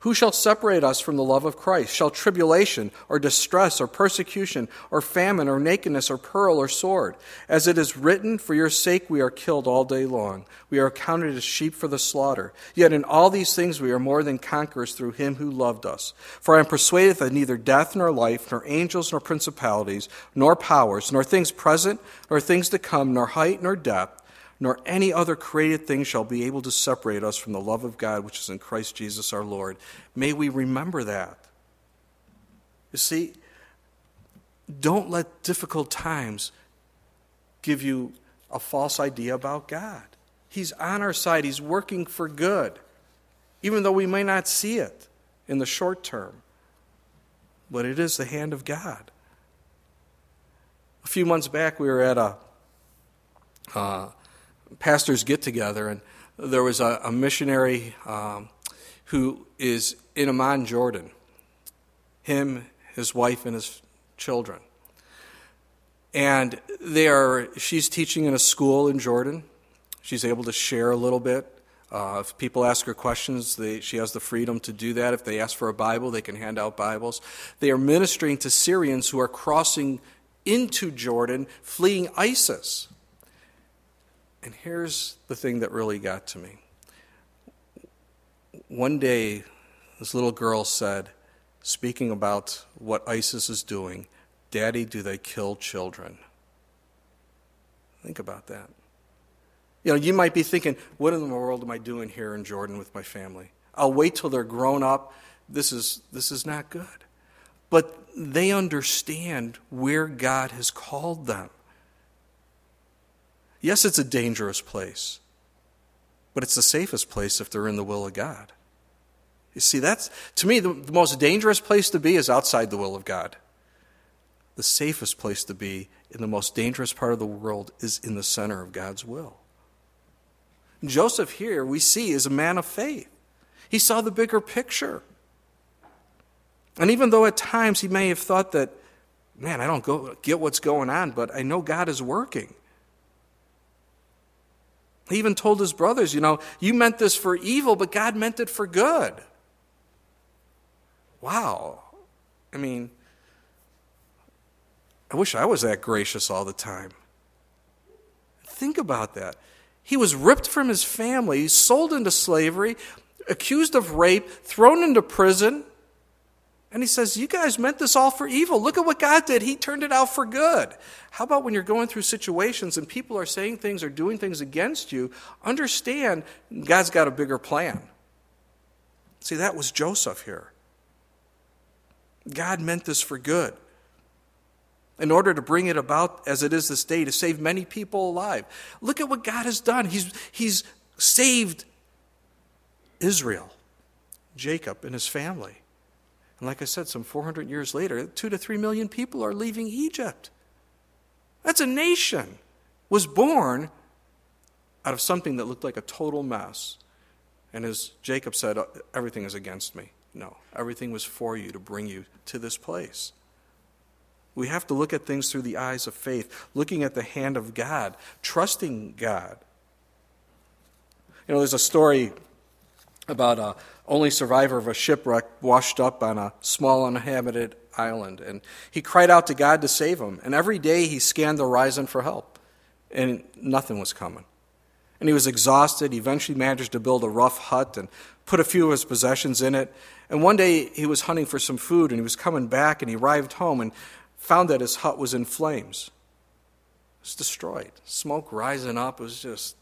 [SPEAKER 1] Who shall separate us from the love of Christ? Shall tribulation, or distress, or persecution, or famine, or nakedness, or peril, or sword? As it is written, For your sake we are killed all day long. We are counted as sheep for the slaughter. Yet in all these things we are more than conquerors through him who loved us. For I am persuaded that neither death, nor life, nor angels, nor principalities, nor powers, nor things present, nor things to come, nor height, nor depth, nor any other created thing shall be able to separate us from the love of God which is in Christ Jesus our Lord. May we remember that. You see, don't let difficult times give you a false idea about God. He's on our side, He's working for good, even though we may not see it in the short term. But it is the hand of God. A few months back, we were at a uh, pastors get together, and there was a, a missionary um, who is in Amman, Jordan. Him, his wife, and his children. And they are, she's teaching in a school in Jordan. She's able to share a little bit. Uh, if people ask her questions, they, she has the freedom to do that. If they ask for a Bible, they can hand out Bibles. They are ministering to Syrians who are crossing into Jordan, fleeing ISIS. And here's the thing that really got to me. One day, this little girl said, speaking about what ISIS is doing, Daddy, do they kill children? Think about that. You know, you might be thinking, what in the world am I doing here in Jordan with my family? I'll wait till they're grown up. This is, this is not good. But they understand where God has called them. Yes, it's a dangerous place, but it's the safest place if they're in the will of God. You see, that's, to me, the, the most dangerous place to be is outside the will of God. The safest place to be in the most dangerous part of the world is in the center of God's will. Joseph here, we see, is a man of faith. He saw the bigger picture. And even though at times he may have thought that, man, I don't go, get what's going on, but I know God is working. He even told his brothers, you know, you meant this for evil, but God meant it for good. Wow. I mean, I wish I was that gracious all the time. Think about that. He was ripped from his family, sold into slavery, accused of rape, thrown into prison. And he says, You guys meant this all for evil. Look at what God did. He turned it out for good. How about when you're going through situations and people are saying things or doing things against you? Understand God's got a bigger plan. See, that was Joseph here. God meant this for good. In order to bring it about as it is this day, to save many people alive. Look at what God has done. He's, he's saved Israel, Jacob, and his family. And like I said, some 400 years later, two to three million people are leaving Egypt. That's a nation. Was born out of something that looked like a total mess. And as Jacob said, uh, everything is against me. No, everything was for you to bring you to this place. We have to look at things through the eyes of faith, looking at the hand of God, trusting God. You know, there's a story about a only survivor of a shipwreck washed up on a small uninhabited island. And he cried out to God to save him. And every day he scanned the horizon for help, and nothing was coming. And he was exhausted. He eventually managed to build a rough hut and put a few of his possessions in it. And one day he was hunting for some food, and he was coming back, and he arrived home and found that his hut was in flames. It was destroyed. Smoke rising up. Was just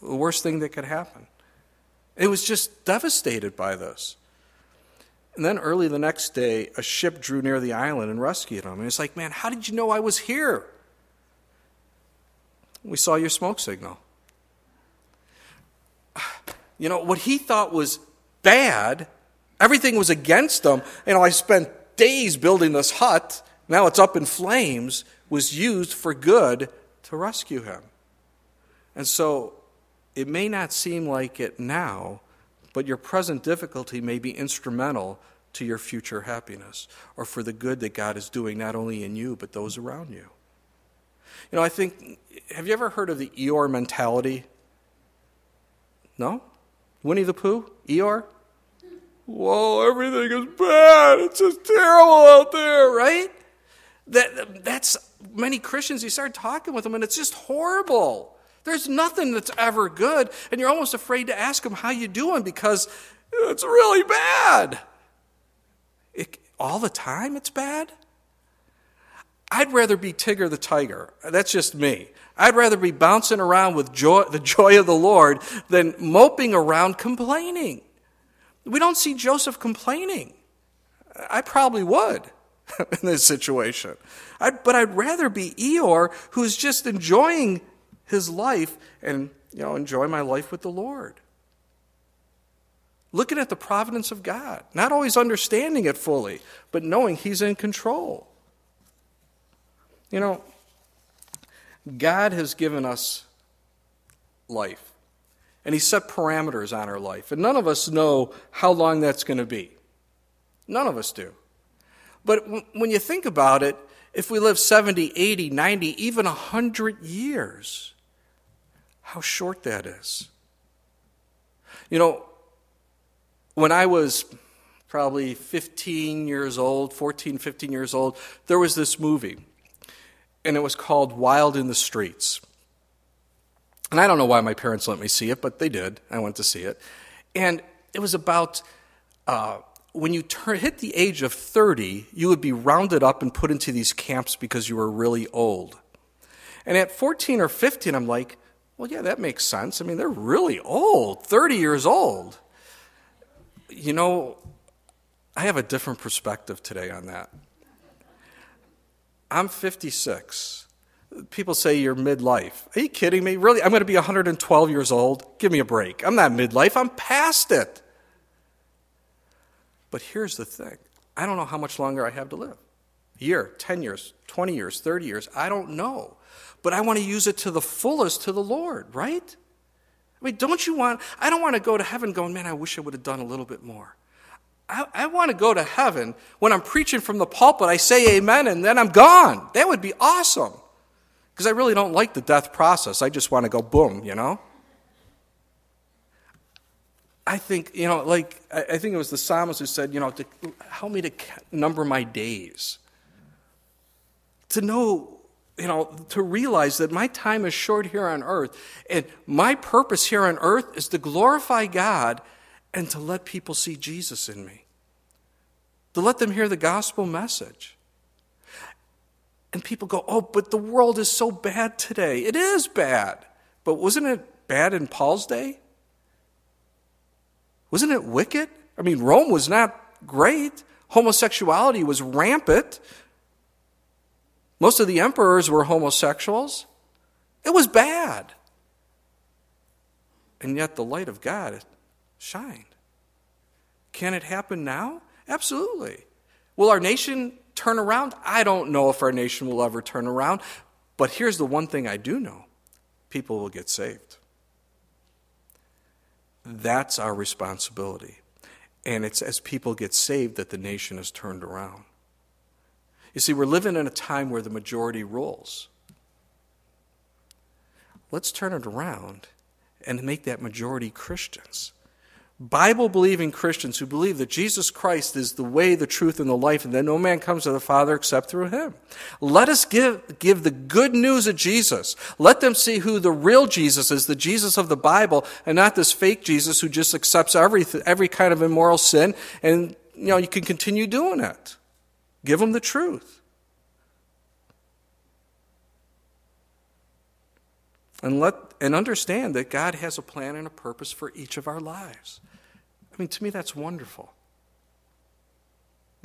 [SPEAKER 1] the worst thing that could happen. It was just devastated by this. And then early the next day, a ship drew near the island and rescued him. And it's like, man, how did you know I was here? We saw your smoke signal. You know, what he thought was bad, everything was against him. You know, I spent days building this hut, now it's up in flames, was used for good to rescue him. And so it may not seem like it now, but your present difficulty may be instrumental to your future happiness or for the good that God is doing not only in you but those around you. You know, I think, have you ever heard of the Eeyore mentality? No? Winnie the Pooh? Eeyore? Whoa, everything is bad. It's just terrible out there, right? That, that's many Christians, you start talking with them, and it's just horrible. There's nothing that's ever good, and you're almost afraid to ask them how you doing because it's really bad. It, all the time it's bad? I'd rather be Tigger the tiger. That's just me. I'd rather be bouncing around with joy, the joy of the Lord than moping around complaining. We don't see Joseph complaining. I probably would in this situation. I'd, but I'd rather be Eeyore who's just enjoying his life and you know enjoy my life with the Lord. Looking at the providence of God, not always understanding it fully, but knowing He's in control. You know, God has given us life, and He set parameters on our life, and none of us know how long that's going to be. None of us do. But when you think about it, if we live 70, 80, 90, even 100 years, how short that is. You know, when I was probably 15 years old, 14, 15 years old, there was this movie, and it was called Wild in the Streets. And I don't know why my parents let me see it, but they did. I went to see it. And it was about uh, when you turn, hit the age of 30, you would be rounded up and put into these camps because you were really old. And at 14 or 15, I'm like, well, yeah, that makes sense. I mean, they're really old, 30 years old. You know, I have a different perspective today on that. I'm 56. People say you're midlife. Are you kidding me? Really? I'm going to be 112 years old? Give me a break. I'm not midlife, I'm past it. But here's the thing I don't know how much longer I have to live. A year, 10 years, 20 years, 30 years. I don't know. But I want to use it to the fullest to the Lord, right? I mean, don't you want, I don't want to go to heaven going, man, I wish I would have done a little bit more. I, I want to go to heaven when I'm preaching from the pulpit, I say amen, and then I'm gone. That would be awesome. Because I really don't like the death process. I just want to go boom, you know? I think, you know, like, I think it was the psalmist who said, you know, to help me to number my days. To know, you know, to realize that my time is short here on earth. And my purpose here on earth is to glorify God and to let people see Jesus in me, to let them hear the gospel message. And people go, oh, but the world is so bad today. It is bad. But wasn't it bad in Paul's day? Wasn't it wicked? I mean, Rome was not great. Homosexuality was rampant. Most of the emperors were homosexuals. It was bad. And yet the light of God shined. Can it happen now? Absolutely. Will our nation turn around? I don't know if our nation will ever turn around. But here's the one thing I do know people will get saved. That's our responsibility. And it's as people get saved that the nation is turned around. You see, we're living in a time where the majority rules. Let's turn it around and make that majority Christians. Bible believing Christians who believe that Jesus Christ is the way, the truth, and the life, and that no man comes to the Father except through him. Let us give, give the good news of Jesus. Let them see who the real Jesus is, the Jesus of the Bible, and not this fake Jesus who just accepts every, every kind of immoral sin, and you know, you can continue doing it. Give them the truth. And let and understand that God has a plan and a purpose for each of our lives. I mean, to me, that's wonderful.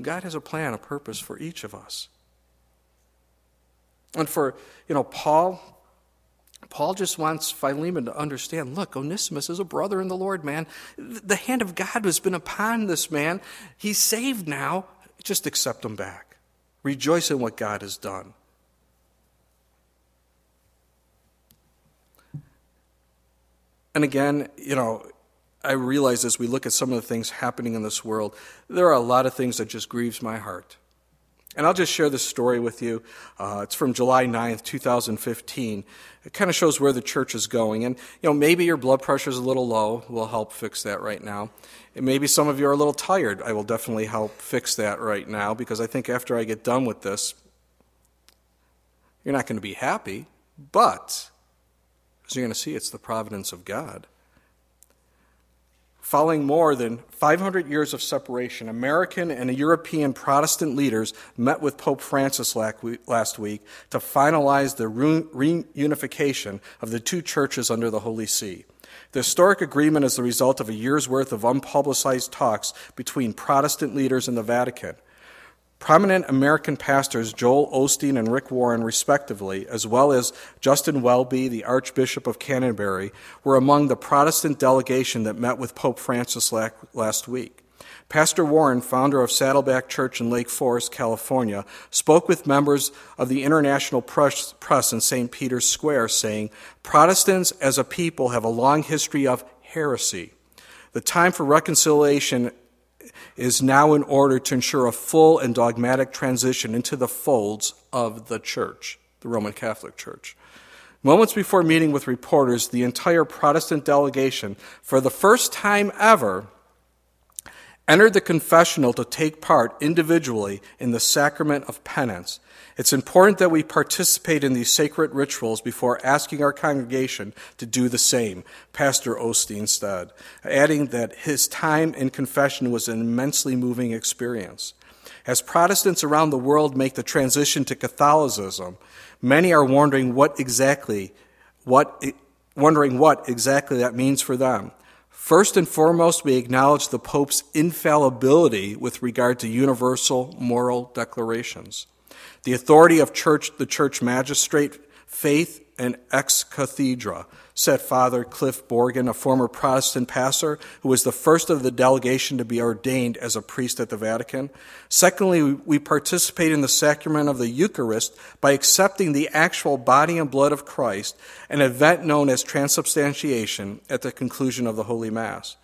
[SPEAKER 1] God has a plan, a purpose for each of us. And for, you know, Paul, Paul just wants Philemon to understand look, Onesimus is a brother in the Lord, man. The hand of God has been upon this man. He's saved now. Just accept them back. Rejoice in what God has done. And again, you know, I realize as we look at some of the things happening in this world, there are a lot of things that just grieves my heart. And I'll just share this story with you. Uh, it's from July 9th, 2015. It kind of shows where the church is going. And, you know, maybe your blood pressure is a little low. We'll help fix that right now. And maybe some of you are a little tired. I will definitely help fix that right now because I think after I get done with this, you're not going to be happy, but as you're going to see, it's the providence of God. Following more than 500 years of separation, American and European Protestant leaders met with Pope Francis last week to finalize the reunification of the two churches under the Holy See. The historic agreement is the result of a year's worth of unpublicized talks between Protestant leaders in the Vatican. Prominent American pastors Joel Osteen and Rick Warren, respectively, as well as Justin Welby, the Archbishop of Canterbury, were among the Protestant delegation that met with Pope Francis last week. Pastor Warren, founder of Saddleback Church in Lake Forest, California, spoke with members of the International Press, in St. Peter's Square, saying, Protestants as a people have a long history of heresy. The time for reconciliation is now in order to ensure a full and dogmatic transition into the folds of the church, the Roman Catholic Church. Moments before meeting with reporters, the entire Protestant delegation, for the first time ever, entered the confessional to take part individually in the sacrament of penance. It's important that we participate in these sacred rituals before asking our congregation to do the same, Pastor Osteen said, adding that his time in confession was an immensely moving experience. As Protestants around the world make the transition to Catholicism, many are wondering what exactly what wondering what exactly that means for them. First and foremost, we acknowledge the Pope's infallibility with regard to universal moral declarations. The authority of church, the church magistrate, faith, and ex cathedra, said Father Cliff Borgen, a former Protestant pastor who was the first of the delegation to be ordained as a priest at the Vatican. Secondly, we participate in the sacrament of the Eucharist by accepting the actual body and blood of Christ, an event known as transubstantiation at the conclusion of the Holy Mass.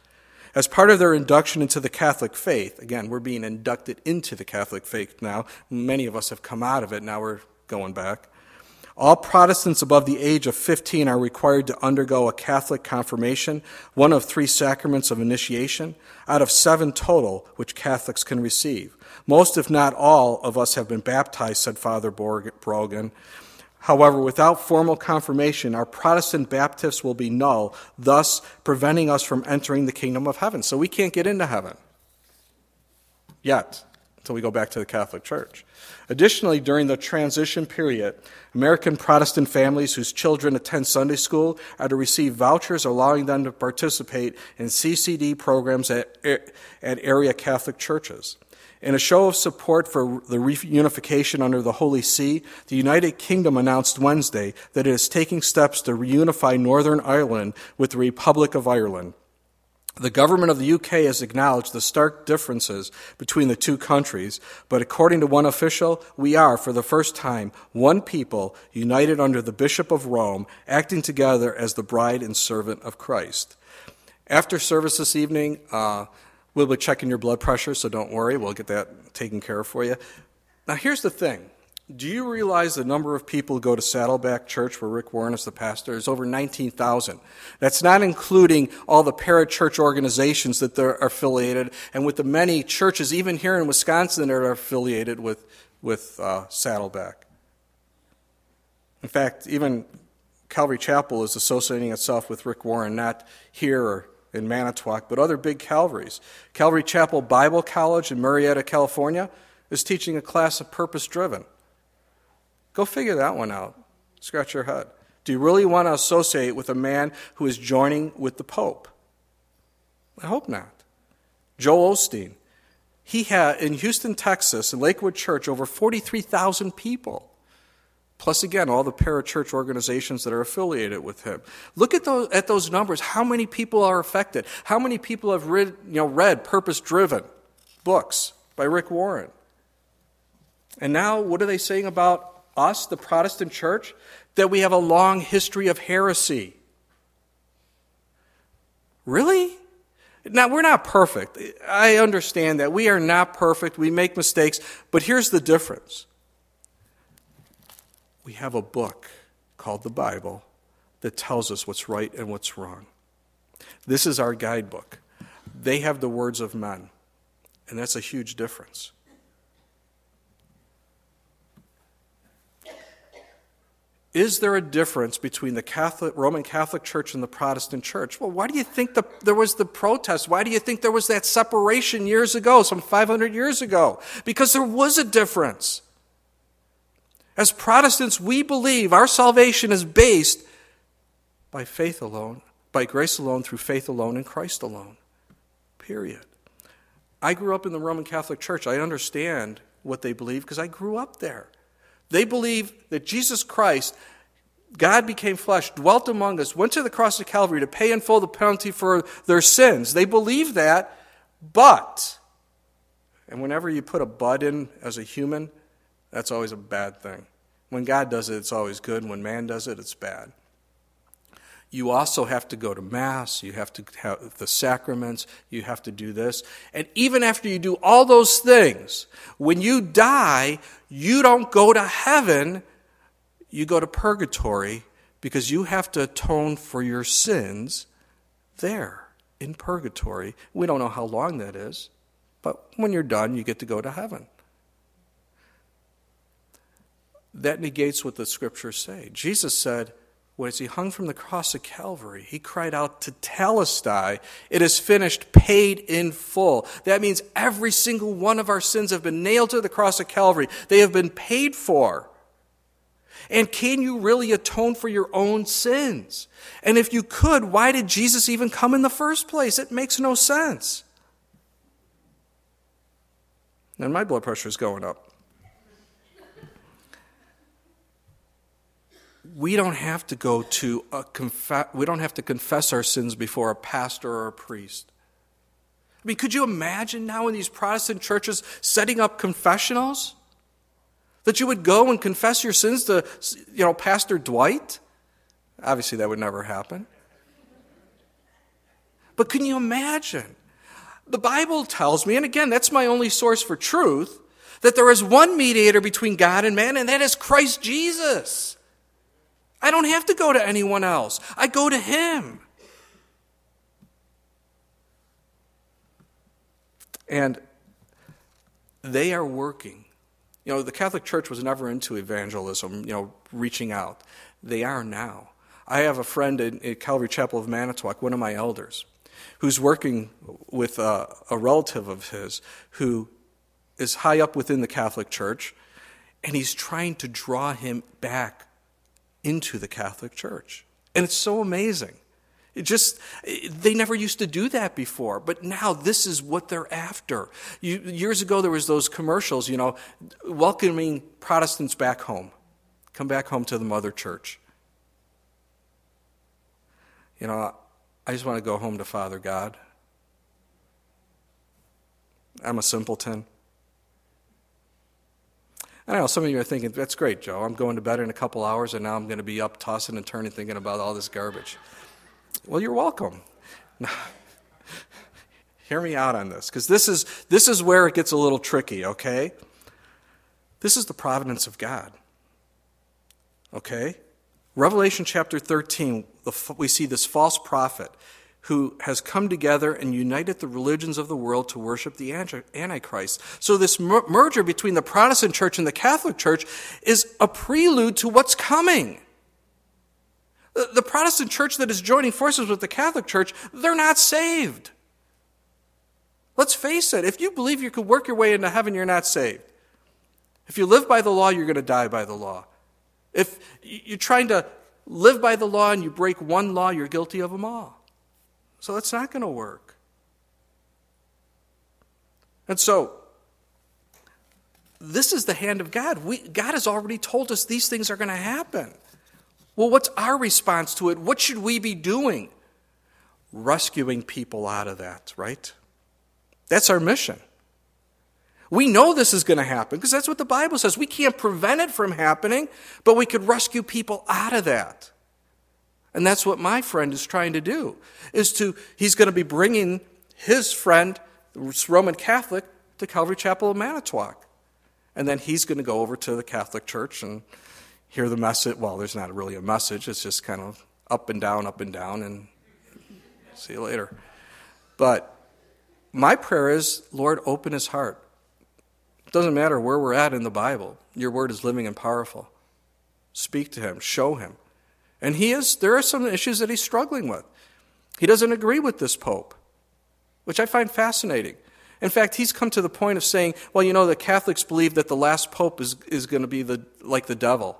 [SPEAKER 1] As part of their induction into the Catholic faith, again, we're being inducted into the Catholic faith now. Many of us have come out of it, now we're going back. All Protestants above the age of 15 are required to undergo a Catholic confirmation, one of three sacraments of initiation, out of seven total which Catholics can receive. Most, if not all, of us have been baptized, said Father Brogan. However, without formal confirmation, our Protestant baptism will be null, thus preventing us from entering the kingdom of heaven. So we can't get into heaven yet until we go back to the Catholic Church. Additionally, during the transition period, American Protestant families whose children attend Sunday school are to receive vouchers allowing them to participate in CCD programs at, at area Catholic churches. In a show of support for the reunification under the Holy See, the United Kingdom announced Wednesday that it is taking steps to reunify Northern Ireland with the Republic of Ireland. The government of the UK has acknowledged the stark differences between the two countries, but according to one official, we are, for the first time, one people united under the Bishop of Rome, acting together as the bride and servant of Christ. After service this evening, uh, We'll be checking your blood pressure, so don't worry. We'll get that taken care of for you. Now, here's the thing. Do you realize the number of people who go to Saddleback Church, where Rick Warren is the pastor, is over 19,000? That's not including all the parachurch organizations that are affiliated, and with the many churches, even here in Wisconsin, that are affiliated with, with uh, Saddleback. In fact, even Calvary Chapel is associating itself with Rick Warren, not here or in Manitowoc, but other big Calvaries. Calvary Chapel Bible College in Murrieta, California, is teaching a class of purpose driven. Go figure that one out. Scratch your head. Do you really want to associate with a man who is joining with the Pope? I hope not. Joel Osteen. He had in Houston, Texas, in Lakewood Church, over 43,000 people plus again all the parachurch organizations that are affiliated with him look at those at those numbers how many people are affected how many people have read you know read purpose driven books by rick warren and now what are they saying about us the protestant church that we have a long history of heresy really Now, we're not perfect. I understand that. We are not perfect. We make mistakes. But here's the difference we have a book called the Bible that tells us what's right and what's wrong. This is our guidebook. They have the words of men, and that's a huge difference. Is there a difference between the Catholic, Roman Catholic Church and the Protestant Church? Well, why do you think the, there was the protest? Why do you think there was that separation years ago, some 500 years ago? Because there was a difference. As Protestants, we believe our salvation is based by faith alone, by grace alone, through faith alone, in Christ alone. Period. I grew up in the Roman Catholic Church. I understand what they believe because I grew up there. They believe that Jesus Christ, God became flesh, dwelt among us, went to the cross of Calvary to pay in full the penalty for their sins. They believe that, but, and whenever you put a but in as a human, that's always a bad thing. When God does it, it's always good. When man does it, it's bad. You also have to go to Mass, you have to have the sacraments, you have to do this. And even after you do all those things, when you die, you don't go to heaven, you go to purgatory because you have to atone for your sins there in purgatory. We don't know how long that is, but when you're done, you get to go to heaven. That negates what the scriptures say. Jesus said, as he hung from the cross of Calvary, he cried out tetelestai, it is finished, paid in full. That means every single one of our sins have been nailed to the cross of Calvary. They have been paid for. And can you really atone for your own sins? And if you could, why did Jesus even come in the first place? It makes no sense. And my blood pressure is going up. We don't have to go to a confess, we don't have to confess our sins before a pastor or a priest. I mean, could you imagine now in these Protestant churches setting up confessionals? That you would go and confess your sins to, you know, Pastor Dwight? Obviously, that would never happen. But can you imagine? The Bible tells me, and again, that's my only source for truth, that there is one mediator between God and man, and that is Christ Jesus. I don't have to go to anyone else. I go to Him. And they are working. You know, the Catholic Church was never into evangelism, you know, reaching out. They are now. I have a friend in Calvary Chapel of Manitowoc, one of my elders, who's working with a, a relative of his who is high up within the Catholic Church, and he's trying to draw him back into the Catholic Church. And it's so amazing. It just, they never used to do that before, but now this is what they're after. You, years ago, there was those commercials, you know, welcoming Protestants back home. Come back home to the mother church. You know, I just want to go home to Father God. I'm a simpleton. I know some of you are thinking, that's great, Joe. I'm going to bed in a couple hours and now I'm going to be up tossing and turning thinking about all this garbage. Well, you're welcome. Hear me out on this, because this is, this is where it gets a little tricky, okay? This is the providence of God. Okay? Revelation chapter 13, we see this false prophet who has come together and united the religions of the world to worship the Antichrist. So, this merger between the Protestant church and the Catholic church is a prelude to what's coming. The Protestant church that is joining forces with the Catholic church, they're not saved. Let's face it, if you believe you could work your way into heaven, you're not saved. If you live by the law, you're going to die by the law. If you're trying to live by the law and you break one law, you're guilty of them all. So it's not going to work. And so, this is the hand of God. We, God has already told us these things are going to happen. Well, what's our response to it? What should we be doing? Rescuing people out of that, right? That's our mission. We know this is going to happen because that's what the Bible says. We can't prevent it from happening, but we could rescue people out of that. And that's what my friend is trying to do. Is to he's going to be bringing his friend, Roman Catholic, to Calvary Chapel of Manitowoc. And then he's going to go over to the Catholic Church and hear the message. Well, there's not really a message, it's just kind of up and down, up and down, and see you later. But my prayer is, Lord, open his heart. It doesn't matter where we're at in the Bible, your word is living and powerful. Speak to him, show him. And he is, there are some issues that he's struggling with. He doesn't agree with this Pope, which I find fascinating. In fact, he's come to the point of saying, well, you know, the Catholics believe that the last Pope is, is going to be the, like the devil.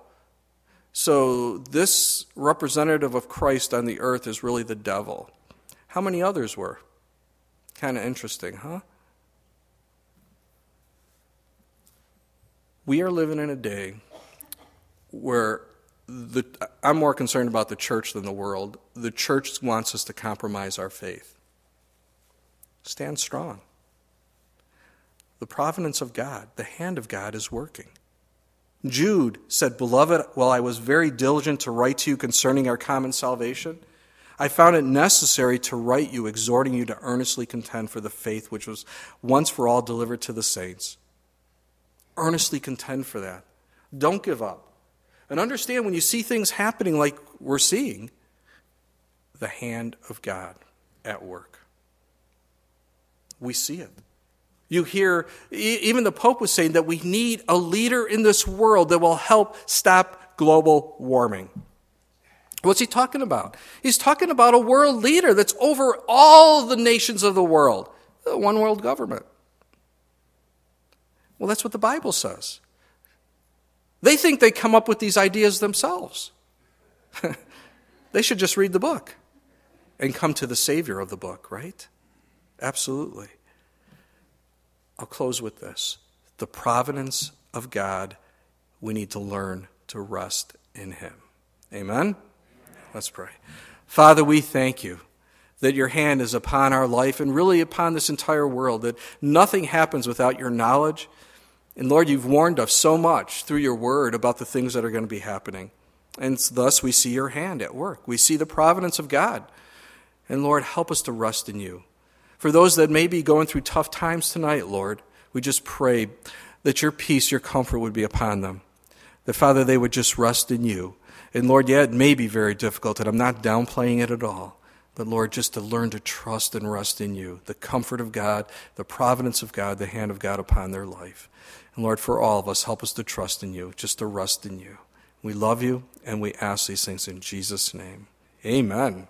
[SPEAKER 1] So this representative of Christ on the earth is really the devil. How many others were? Kind of interesting, huh? We are living in a day where the, I'm more concerned about the church than the world. The church wants us to compromise our faith. Stand strong. The providence of God, the hand of God is working. Jude said, Beloved, while I was very diligent to write to you concerning our common salvation, I found it necessary to write you, exhorting you to earnestly contend for the faith which was once for all delivered to the saints. Earnestly contend for that. Don't give up. And understand when you see things happening like we're seeing, the hand of God at work. We see it. You hear, even the Pope was saying that we need a leader in this world that will help stop global warming. What's he talking about? He's talking about a world leader that's over all the nations of the world, the one world government. Well, that's what the Bible says. They think they come up with these ideas themselves. they should just read the book and come to the Savior of the book, right? Absolutely. I'll close with this the providence of God, we need to learn to rest in Him. Amen? Let's pray. Father, we thank you that your hand is upon our life and really upon this entire world, that nothing happens without your knowledge and Lord, you've warned us so much through your word about the things that are going to be happening. And thus we see your hand at work. We see the providence of God. And Lord, help us to rest in you. For those that may be going through tough times tonight, Lord, we just pray that your peace, your comfort would be upon them. That, Father, they would just rest in you. And Lord, yeah, it may be very difficult, and I'm not downplaying it at all. But Lord, just to learn to trust and rest in you, the comfort of God, the providence of God, the hand of God upon their life. And Lord, for all of us, help us to trust in you, just to rest in you. We love you, and we ask these things in Jesus' name. Amen.